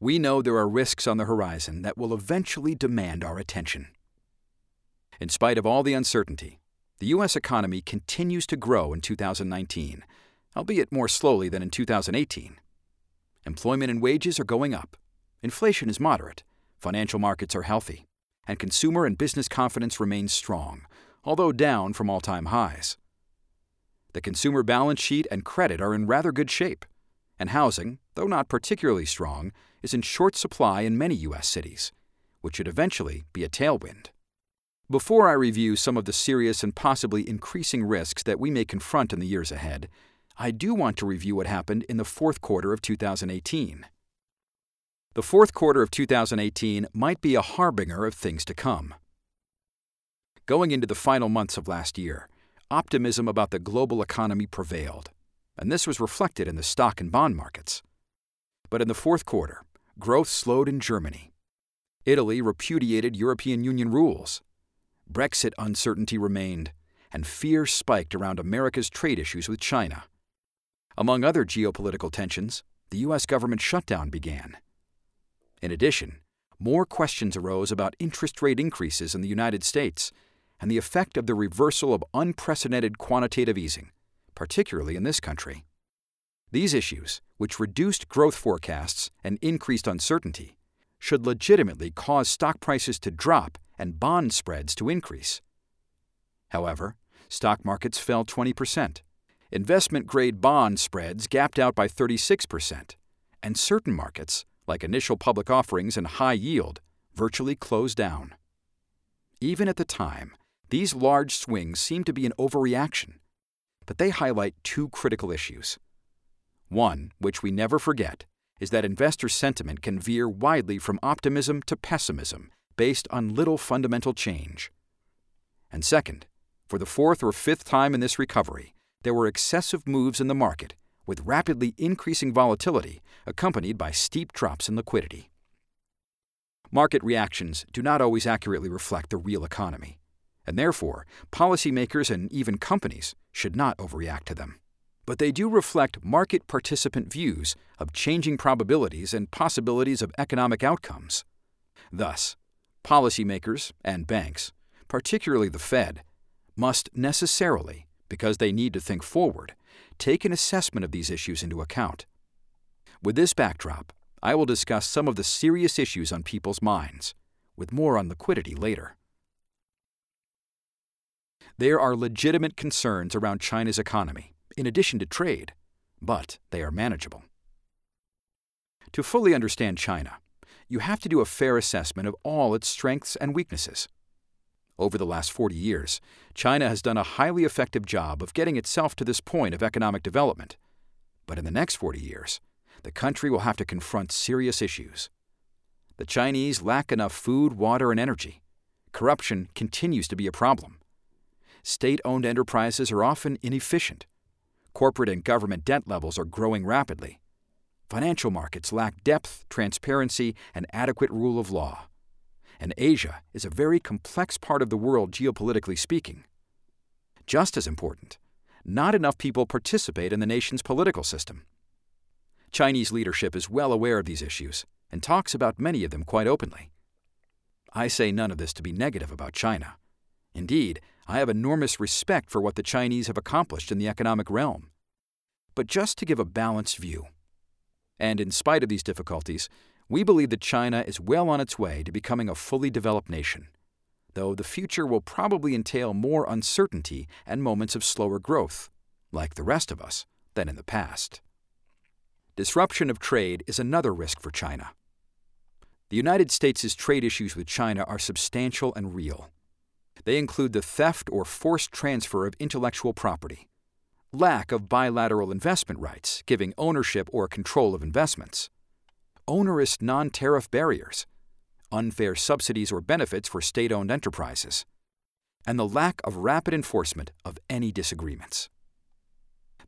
We know there are risks on the horizon that will eventually demand our attention. In spite of all the uncertainty, the U.S. economy continues to grow in 2019, albeit more slowly than in 2018. Employment and wages are going up, inflation is moderate, financial markets are healthy, and consumer and business confidence remains strong, although down from all time highs. The consumer balance sheet and credit are in rather good shape, and housing, though not particularly strong, is in short supply in many U.S. cities, which should eventually be a tailwind. Before I review some of the serious and possibly increasing risks that we may confront in the years ahead, I do want to review what happened in the fourth quarter of 2018. The fourth quarter of 2018 might be a harbinger of things to come. Going into the final months of last year, optimism about the global economy prevailed, and this was reflected in the stock and bond markets. But in the fourth quarter, growth slowed in Germany. Italy repudiated European Union rules Brexit uncertainty remained, and fear spiked around America's trade issues with China. Among other geopolitical tensions, the U.S. government shutdown began. In addition, more questions arose about interest rate increases in the United States and the effect of the reversal of unprecedented quantitative easing, particularly in this country. These issues, which reduced growth forecasts and increased uncertainty, should legitimately cause stock prices to drop and bond spreads to increase. However, stock markets fell 20%. Investment grade bond spreads gapped out by 36%, and certain markets, like initial public offerings and high yield, virtually closed down. Even at the time, these large swings seem to be an overreaction, but they highlight two critical issues. One, which we never forget, is that investor sentiment can veer widely from optimism to pessimism based on little fundamental change. And second, for the fourth or fifth time in this recovery, there were excessive moves in the market, with rapidly increasing volatility accompanied by steep drops in liquidity. Market reactions do not always accurately reflect the real economy, and therefore, policymakers and even companies should not overreact to them. But they do reflect market participant views of changing probabilities and possibilities of economic outcomes. Thus, policymakers and banks, particularly the Fed, must necessarily, because they need to think forward, take an assessment of these issues into account. With this backdrop, I will discuss some of the serious issues on people's minds, with more on liquidity later. There are legitimate concerns around China's economy, in addition to trade, but they are manageable. To fully understand China, you have to do a fair assessment of all its strengths and weaknesses. Over the last 40 years, China has done a highly effective job of getting itself to this point of economic development. But in the next 40 years, the country will have to confront serious issues. The Chinese lack enough food, water, and energy. Corruption continues to be a problem. State owned enterprises are often inefficient. Corporate and government debt levels are growing rapidly. Financial markets lack depth, transparency, and adequate rule of law and Asia is a very complex part of the world geopolitically speaking. Just as important, not enough people participate in the nation's political system. Chinese leadership is well aware of these issues and talks about many of them quite openly. I say none of this to be negative about China. Indeed, I have enormous respect for what the Chinese have accomplished in the economic realm. But just to give a balanced view. And in spite of these difficulties, we believe that China is well on its way to becoming a fully developed nation, though the future will probably entail more uncertainty and moments of slower growth, like the rest of us, than in the past. Disruption of trade is another risk for China. The United States' trade issues with China are substantial and real. They include the theft or forced transfer of intellectual property, lack of bilateral investment rights giving ownership or control of investments, onerous non tariff barriers, unfair subsidies or benefits for state owned enterprises, and the lack of rapid enforcement of any disagreements.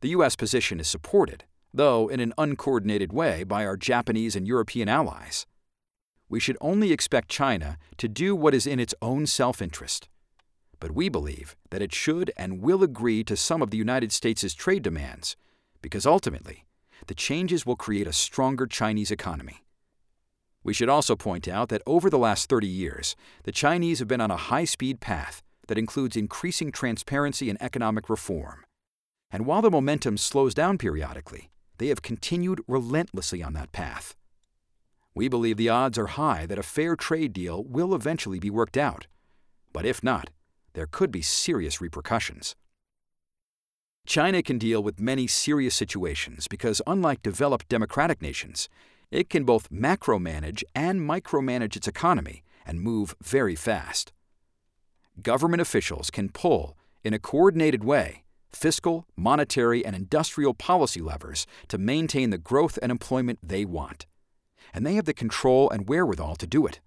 The U.S. position is supported, though in an uncoordinated way, by our Japanese and European allies. We should only expect China to do what is in its own self interest. But we believe that it should and will agree to some of the United States' trade demands, because ultimately, the changes will create a stronger Chinese economy. We should also point out that over the last 30 years, the Chinese have been on a high speed path that includes increasing transparency and economic reform. And while the momentum slows down periodically, they have continued relentlessly on that path. We believe the odds are high that a fair trade deal will eventually be worked out. But if not, there could be serious repercussions. China can deal with many serious situations because, unlike developed democratic nations, it can both macro manage and micromanage its economy and move very fast. Government officials can pull, in a coordinated way, fiscal, monetary, and industrial policy levers to maintain the growth and employment they want. And they have the control and wherewithal to do it.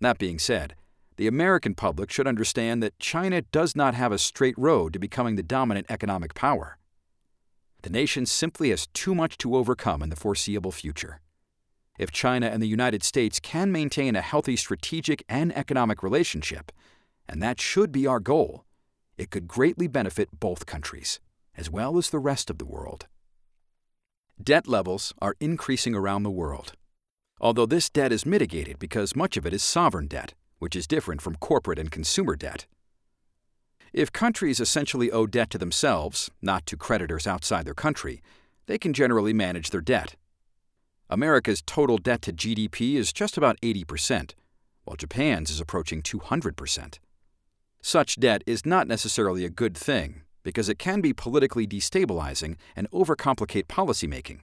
That being said, the American public should understand that China does not have a straight road to becoming the dominant economic power. The nation simply has too much to overcome in the foreseeable future. If China and the United States can maintain a healthy strategic and economic relationship, and that should be our goal, it could greatly benefit both countries, as well as the rest of the world. Debt levels are increasing around the world. Although this debt is mitigated because much of it is sovereign debt, which is different from corporate and consumer debt. If countries essentially owe debt to themselves, not to creditors outside their country, they can generally manage their debt. America's total debt to GDP is just about 80%, while Japan's is approaching 200%. Such debt is not necessarily a good thing because it can be politically destabilizing and overcomplicate policymaking.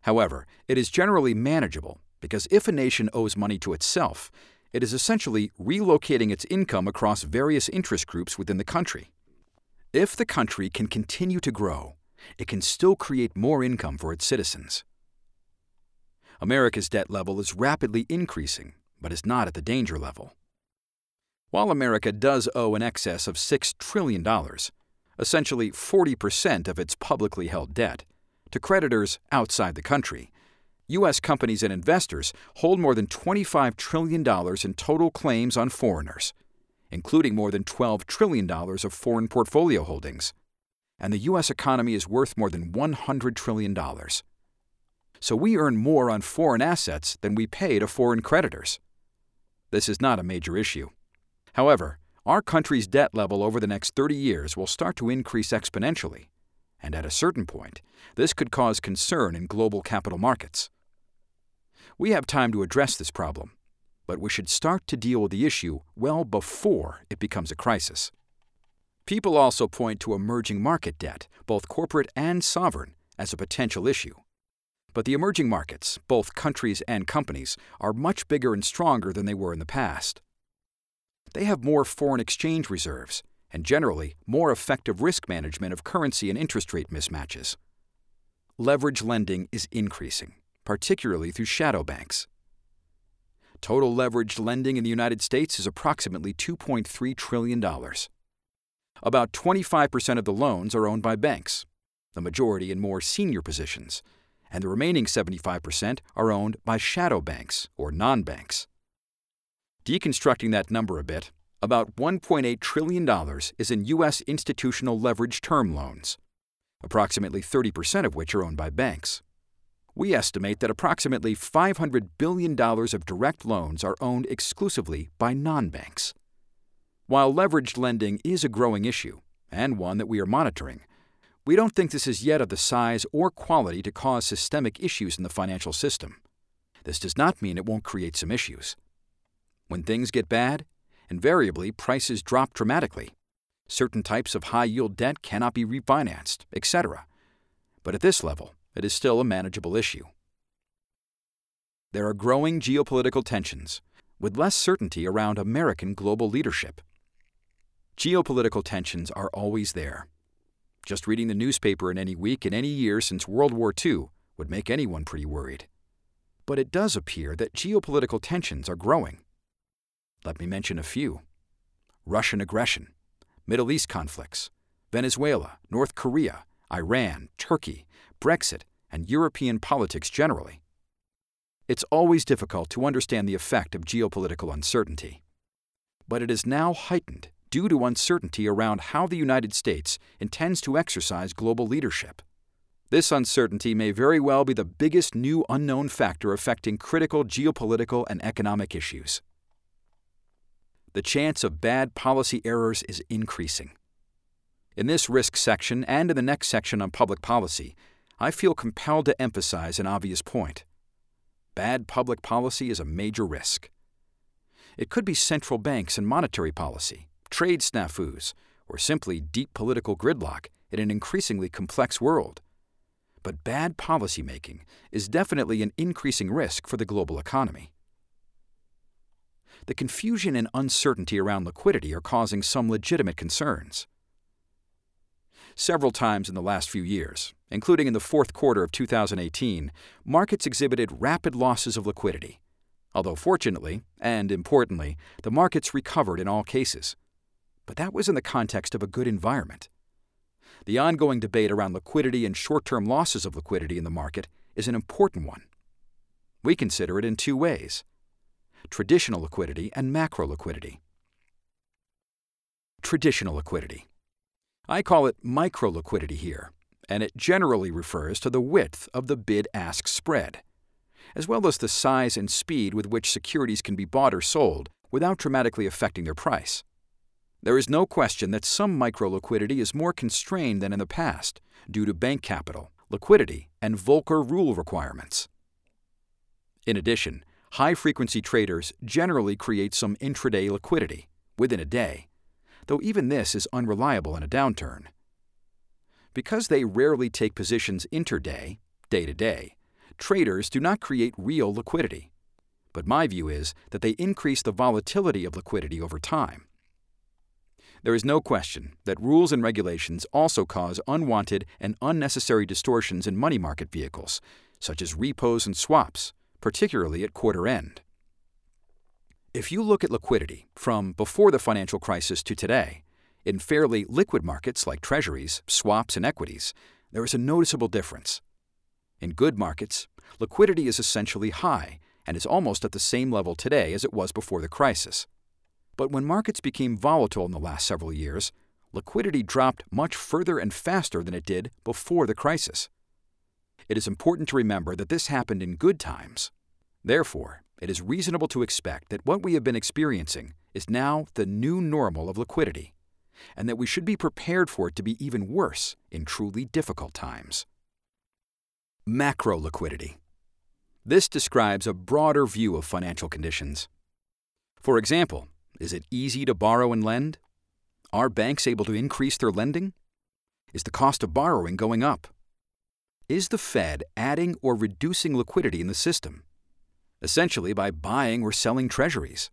However, it is generally manageable because if a nation owes money to itself, it is essentially relocating its income across various interest groups within the country. If the country can continue to grow, it can still create more income for its citizens. America's debt level is rapidly increasing, but is not at the danger level. While America does owe an excess of $6 trillion, essentially 40% of its publicly held debt, to creditors outside the country. U.S. companies and investors hold more than $25 trillion in total claims on foreigners, including more than $12 trillion of foreign portfolio holdings. And the U.S. economy is worth more than $100 trillion. So we earn more on foreign assets than we pay to foreign creditors. This is not a major issue. However, our country's debt level over the next 30 years will start to increase exponentially, and at a certain point, this could cause concern in global capital markets. We have time to address this problem, but we should start to deal with the issue well before it becomes a crisis. People also point to emerging market debt, both corporate and sovereign, as a potential issue. But the emerging markets, both countries and companies, are much bigger and stronger than they were in the past. They have more foreign exchange reserves and generally more effective risk management of currency and interest rate mismatches. Leverage lending is increasing, particularly through shadow banks. Total leveraged lending in the United States is approximately $2.3 trillion. About 25% of the loans are owned by banks, the majority in more senior positions, and the remaining 75% are owned by shadow banks or non banks. Deconstructing that number a bit, about $1.8 trillion is in U.S. institutional leveraged term loans, approximately 30% of which are owned by banks. We estimate that approximately $500 billion of direct loans are owned exclusively by non banks. While leveraged lending is a growing issue, and one that we are monitoring, we don't think this is yet of the size or quality to cause systemic issues in the financial system. This does not mean it won't create some issues. When things get bad, invariably prices drop dramatically. Certain types of high yield debt cannot be refinanced, etc. But at this level, it is still a manageable issue. There are growing geopolitical tensions, with less certainty around American global leadership. Geopolitical tensions are always there. Just reading the newspaper in any week in any year since World War II would make anyone pretty worried. But it does appear that geopolitical tensions are growing. Let me mention a few Russian aggression, Middle East conflicts, Venezuela, North Korea, Iran, Turkey, Brexit, and European politics generally. It's always difficult to understand the effect of geopolitical uncertainty. But it is now heightened due to uncertainty around how the United States intends to exercise global leadership. This uncertainty may very well be the biggest new unknown factor affecting critical geopolitical and economic issues the chance of bad policy errors is increasing. In this risk section and in the next section on public policy, I feel compelled to emphasize an obvious point. Bad public policy is a major risk. It could be central banks and monetary policy, trade snafus, or simply deep political gridlock in an increasingly complex world. But bad policymaking is definitely an increasing risk for the global economy the confusion and uncertainty around liquidity are causing some legitimate concerns. Several times in the last few years, including in the fourth quarter of 2018, markets exhibited rapid losses of liquidity. Although fortunately, and importantly, the markets recovered in all cases. But that was in the context of a good environment. The ongoing debate around liquidity and short term losses of liquidity in the market is an important one. We consider it in two ways traditional liquidity, and macro liquidity. Traditional liquidity. I call it micro liquidity here, and it generally refers to the width of the bid ask spread, as well as the size and speed with which securities can be bought or sold without dramatically affecting their price. There is no question that some micro liquidity is more constrained than in the past due to bank capital, liquidity, and Volcker rule requirements. In addition, high frequency traders generally create some intraday liquidity within a day, though even this is unreliable in a downturn. Because they rarely take positions intraday, day to day, traders do not create real liquidity. But my view is that they increase the volatility of liquidity over time. There is no question that rules and regulations also cause unwanted and unnecessary distortions in money market vehicles, such as repos and swaps, particularly at quarter end. If you look at liquidity from before the financial crisis to today, in fairly liquid markets like treasuries, swaps, and equities, there is a noticeable difference. In good markets, liquidity is essentially high and is almost at the same level today as it was before the crisis. But when markets became volatile in the last several years, liquidity dropped much further and faster than it did before the crisis. It is important to remember that this happened in good times. Therefore, it is reasonable to expect that what we have been experiencing is now the new normal of liquidity, and that we should be prepared for it to be even worse in truly difficult times. Macro liquidity. This describes a broader view of financial conditions. For example, is it easy to borrow and lend? Are banks able to increase their lending? Is the cost of borrowing going up? Is the Fed adding or reducing liquidity in the system? Essentially by buying or selling treasuries.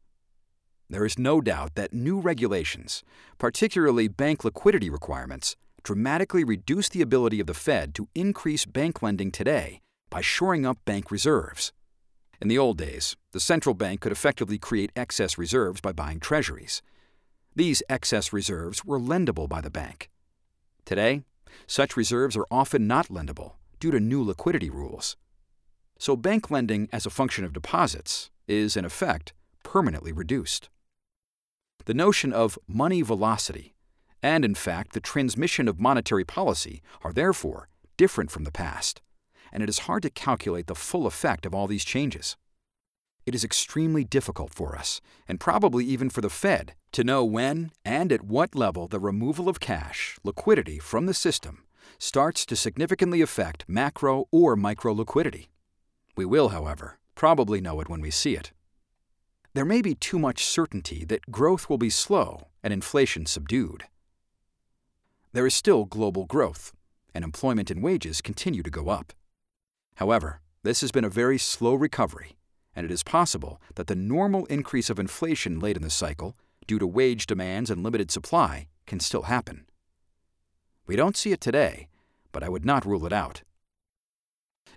There is no doubt that new regulations, particularly bank liquidity requirements, dramatically reduce the ability of the Fed to increase bank lending today by shoring up bank reserves. In the old days, the central bank could effectively create excess reserves by buying treasuries. These excess reserves were lendable by the bank. Today, such reserves are often not lendable due to new liquidity rules. So, bank lending as a function of deposits is, in effect, permanently reduced. The notion of money velocity and, in fact, the transmission of monetary policy are therefore different from the past, and it is hard to calculate the full effect of all these changes. It is extremely difficult for us, and probably even for the Fed, to know when and at what level the removal of cash, liquidity, from the system starts to significantly affect macro or micro liquidity. We will, however, probably know it when we see it. There may be too much certainty that growth will be slow and inflation subdued there is still global growth, and employment and wages continue to go up. However, this has been a very slow recovery, and it is possible that the normal increase of inflation late in the cycle, due to wage demands and limited supply, can still happen. We don't see it today, but I would not rule it out.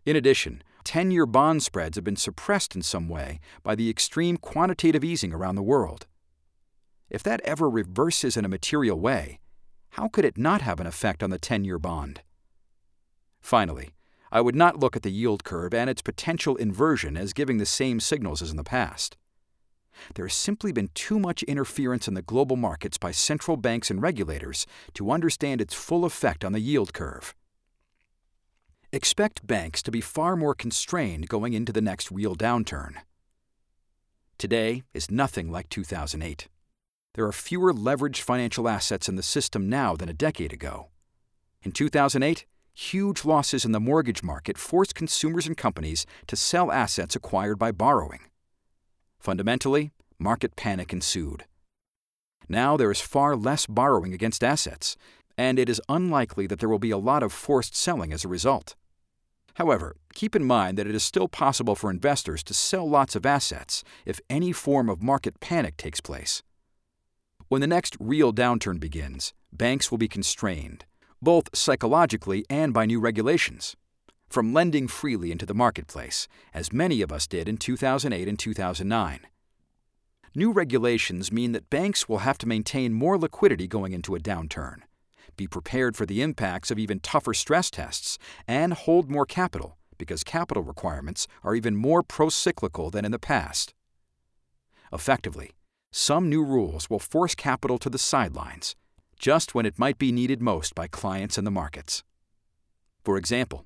In addition, 10 year bond spreads have been suppressed in some way by the extreme quantitative easing around the world. If that ever reverses in a material way, how could it not have an effect on the 10 year bond? Finally, I would not look at the yield curve and its potential inversion as giving the same signals as in the past. There has simply been too much interference in the global markets by central banks and regulators to understand its full effect on the yield curve. Expect banks to be far more constrained going into the next real downturn. Today is nothing like 2008. There are fewer leveraged financial assets in the system now than a decade ago. In 2008, huge losses in the mortgage market forced consumers and companies to sell assets acquired by borrowing. Fundamentally, market panic ensued. Now there is far less borrowing against assets, and it is unlikely that there will be a lot of forced selling as a result. However, keep in mind that it is still possible for investors to sell lots of assets if any form of market panic takes place. When the next real downturn begins, banks will be constrained, both psychologically and by new regulations, from lending freely into the marketplace, as many of us did in 2008 and 2009. New regulations mean that banks will have to maintain more liquidity going into a downturn, be prepared for the impacts of even tougher stress tests, and hold more capital because capital requirements are even more procyclical than in the past. Effectively, some new rules will force capital to the sidelines, just when it might be needed most by clients and the markets. For example,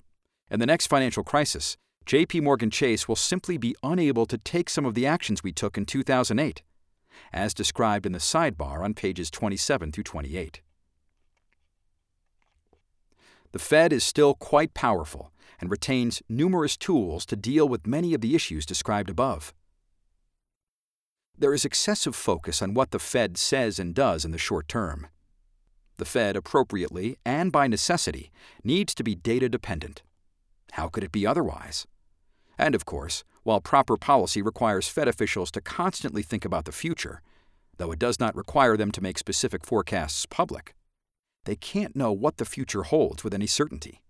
in the next financial crisis, JP Morgan Chase will simply be unable to take some of the actions we took in 2008, as described in the sidebar on pages 27 through 28. The Fed is still quite powerful and retains numerous tools to deal with many of the issues described above. There is excessive focus on what the Fed says and does in the short term. The Fed, appropriately and by necessity, needs to be data dependent. How could it be otherwise? And of course, while proper policy requires Fed officials to constantly think about the future, though it does not require them to make specific forecasts public, they can't know what the future holds with any certainty.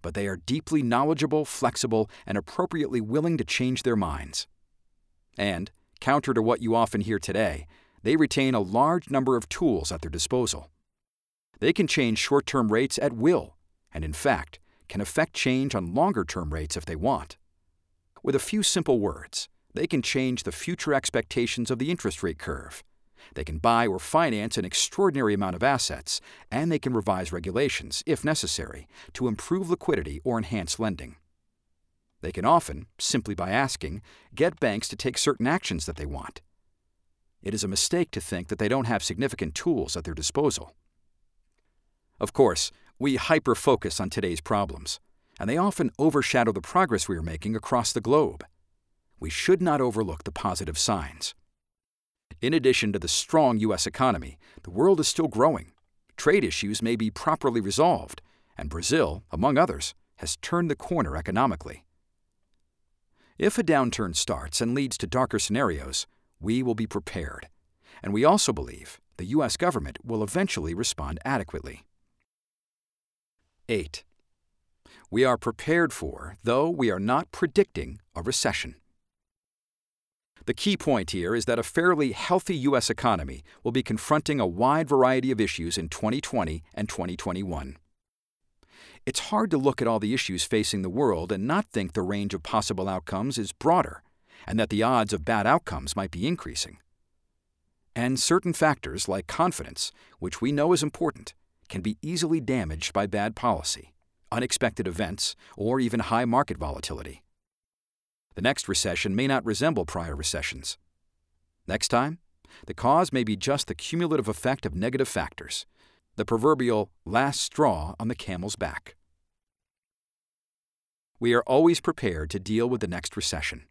But they are deeply knowledgeable, flexible, and appropriately willing to change their minds. And, Counter to what you often hear today, they retain a large number of tools at their disposal. They can change short term rates at will, and in fact, can affect change on longer term rates if they want. With a few simple words, they can change the future expectations of the interest rate curve. They can buy or finance an extraordinary amount of assets, and they can revise regulations, if necessary, to improve liquidity or enhance lending. They can often, simply by asking, get banks to take certain actions that they want. It is a mistake to think that they don't have significant tools at their disposal. Of course, we hyper focus on today's problems, and they often overshadow the progress we are making across the globe. We should not overlook the positive signs. In addition to the strong U.S. economy, the world is still growing. Trade issues may be properly resolved, and Brazil, among others, has turned the corner economically. If a downturn starts and leads to darker scenarios, we will be prepared, and we also believe the U.S. government will eventually respond adequately. 8. We are prepared for, though we are not predicting, a recession. The key point here is that a fairly healthy U.S. economy will be confronting a wide variety of issues in 2020 and 2021. It's hard to look at all the issues facing the world and not think the range of possible outcomes is broader, and that the odds of bad outcomes might be increasing. And certain factors, like confidence, which we know is important, can be easily damaged by bad policy, unexpected events, or even high market volatility. The next recession may not resemble prior recessions. Next time, the cause may be just the cumulative effect of negative factors, the proverbial last straw on the camel's back. We are always prepared to deal with the next recession.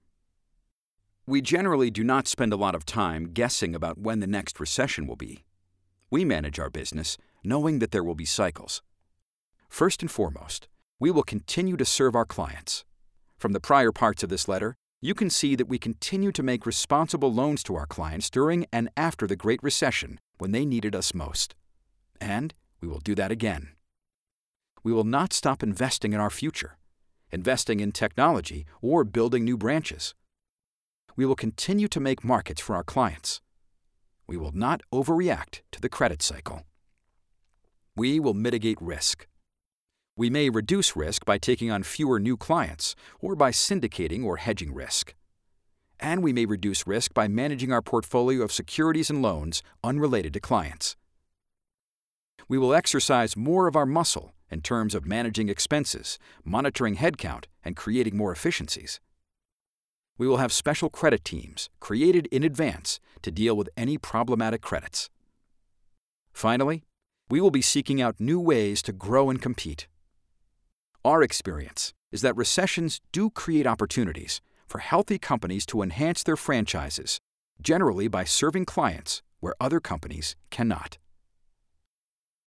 We generally do not spend a lot of time guessing about when the next recession will be. We manage our business knowing that there will be cycles. First and foremost, we will continue to serve our clients. From the prior parts of this letter, you can see that we continue to make responsible loans to our clients during and after the Great Recession when they needed us most. And we will do that again. We will not stop investing in our future, investing in technology, or building new branches. We will continue to make markets for our clients. We will not overreact to the credit cycle. We will mitigate risk. We may reduce risk by taking on fewer new clients or by syndicating or hedging risk. And we may reduce risk by managing our portfolio of securities and loans unrelated to clients. We will exercise more of our muscle in terms of managing expenses, monitoring headcount, and creating more efficiencies. We will have special credit teams created in advance to deal with any problematic credits. Finally, we will be seeking out new ways to grow and compete. Our experience is that recessions do create opportunities for healthy companies to enhance their franchises, generally by serving clients where other companies cannot.